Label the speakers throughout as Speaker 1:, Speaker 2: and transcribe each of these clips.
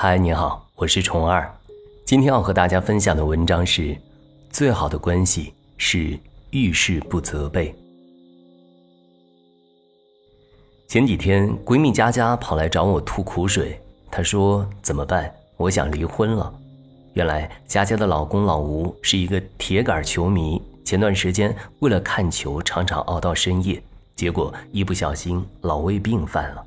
Speaker 1: 嗨，你好，我是虫儿。今天要和大家分享的文章是：最好的关系是遇事不责备。前几天，闺蜜佳佳跑来找我吐苦水，她说：“怎么办？我想离婚了。”原来，佳佳的老公老吴是一个铁杆球迷，前段时间为了看球，常常熬到深夜，结果一不小心老胃病犯了。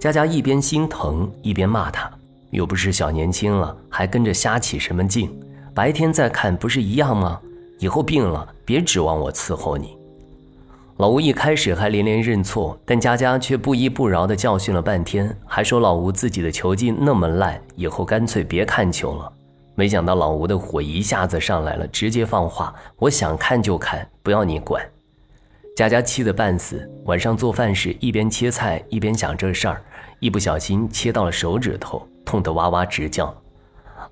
Speaker 1: 佳佳一边心疼，一边骂他。又不是小年轻了，还跟着瞎起什么劲？白天再看不是一样吗？以后病了别指望我伺候你。老吴一开始还连连认错，但佳佳却不依不饶地教训了半天，还说老吴自己的球技那么烂，以后干脆别看球了。没想到老吴的火一下子上来了，直接放话：“我想看就看，不要你管。”佳佳气得半死，晚上做饭时一边切菜一边想这事儿，一不小心切到了手指头。痛得哇哇直叫，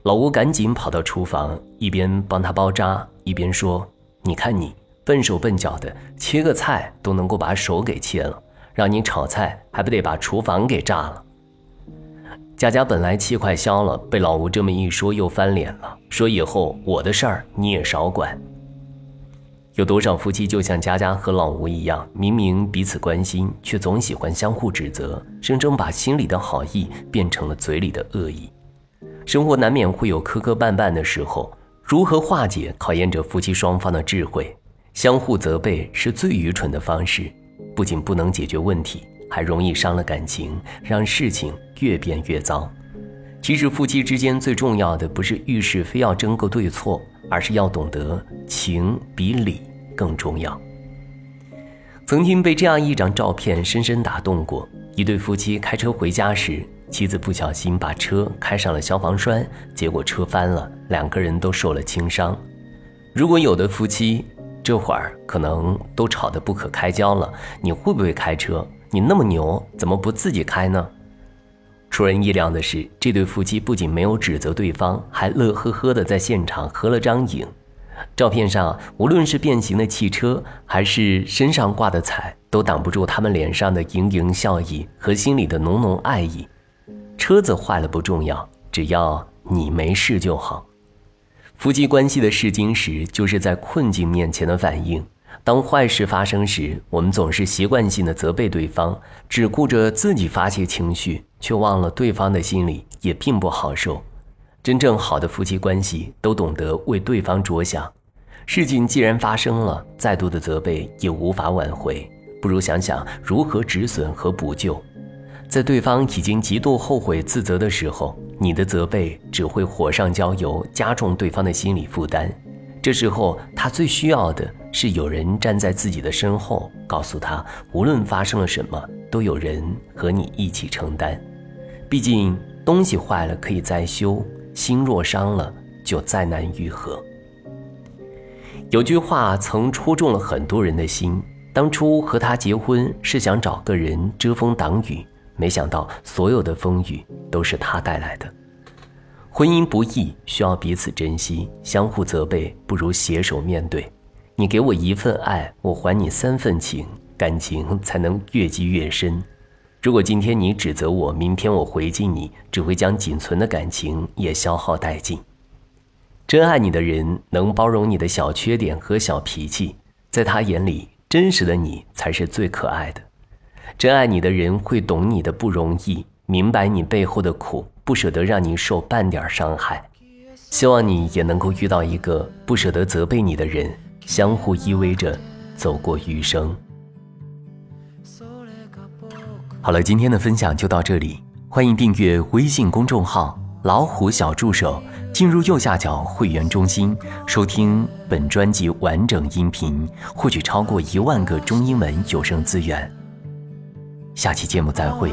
Speaker 1: 老吴赶紧跑到厨房，一边帮他包扎，一边说：“你看你笨手笨脚的，切个菜都能够把手给切了，让你炒菜还不得把厨房给炸了？”佳佳本来气快消了，被老吴这么一说又翻脸了，说以后我的事儿你也少管。有多少夫妻就像佳佳和老吴一样，明明彼此关心，却总喜欢相互指责，生生把心里的好意变成了嘴里的恶意。生活难免会有磕磕绊绊的时候，如何化解，考验着夫妻双方的智慧。相互责备是最愚蠢的方式，不仅不能解决问题，还容易伤了感情，让事情越变越糟。其实夫妻之间最重要的不是遇事非要争个对错，而是要懂得情比理。更重要。曾经被这样一张照片深深打动过：一对夫妻开车回家时，妻子不小心把车开上了消防栓，结果车翻了，两个人都受了轻伤。如果有的夫妻这会儿可能都吵得不可开交了，你会不会开车？你那么牛，怎么不自己开呢？出人意料的是，这对夫妻不仅没有指责对方，还乐呵呵的在现场合了张影。照片上，无论是变形的汽车，还是身上挂的彩，都挡不住他们脸上的盈盈笑意和心里的浓浓爱意。车子坏了不重要，只要你没事就好。夫妻关系的试金石，就是在困境面前的反应。当坏事发生时，我们总是习惯性的责备对方，只顾着自己发泄情绪，却忘了对方的心里也并不好受。真正好的夫妻关系都懂得为对方着想，事情既然发生了，再多的责备也无法挽回，不如想想如何止损和补救。在对方已经极度后悔自责的时候，你的责备只会火上浇油，加重对方的心理负担。这时候他最需要的是有人站在自己的身后，告诉他无论发生了什么，都有人和你一起承担。毕竟东西坏了可以再修。心若伤了，就再难愈合。有句话曾戳中了很多人的心：当初和他结婚是想找个人遮风挡雨，没想到所有的风雨都是他带来的。婚姻不易，需要彼此珍惜，相互责备不如携手面对。你给我一份爱，我还你三份情，感情才能越积越深。如果今天你指责我，明天我回敬你，只会将仅存的感情也消耗殆尽。真爱你的人能包容你的小缺点和小脾气，在他眼里，真实的你才是最可爱的。真爱你的人会懂你的不容易，明白你背后的苦，不舍得让你受半点伤害。希望你也能够遇到一个不舍得责备你的人，相互依偎着走过余生。好了今天的分享就到这里欢迎订阅微信公众号老虎小助手进入右下角会员中心收听本专辑完整音频获取超过一万个中英文有声资源。下期节目再会。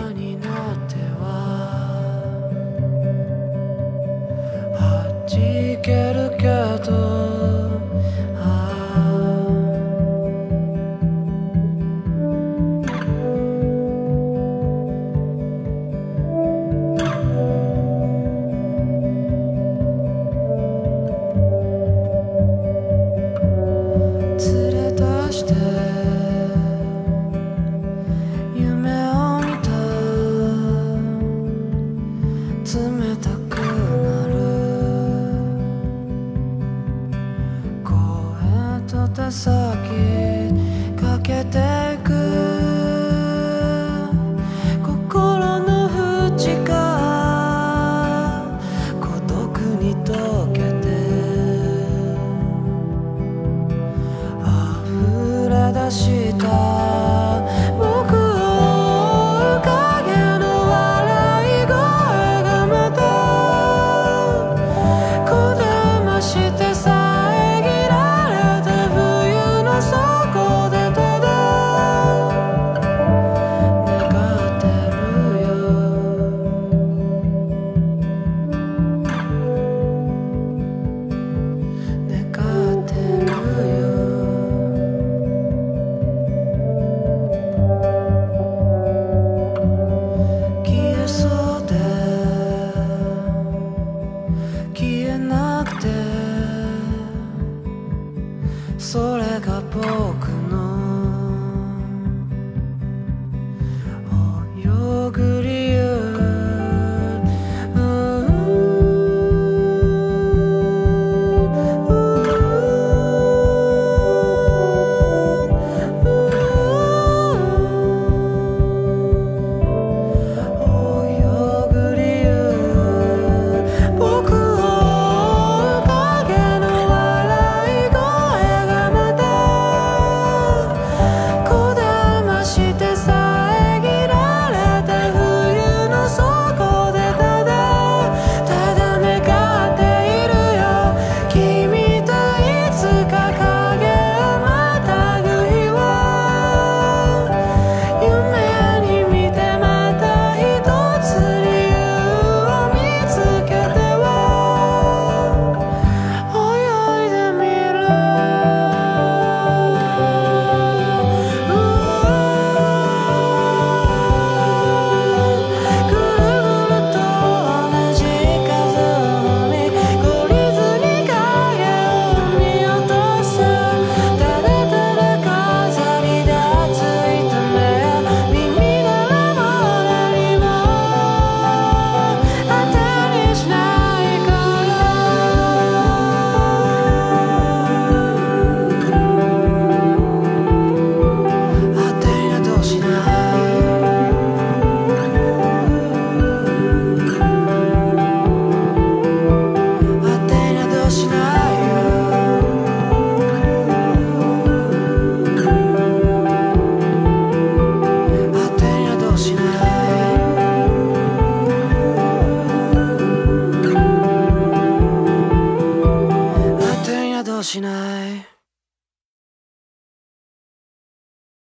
Speaker 2: た先かけてく。心の淵が孤独に溶けて。溢れ出した僕の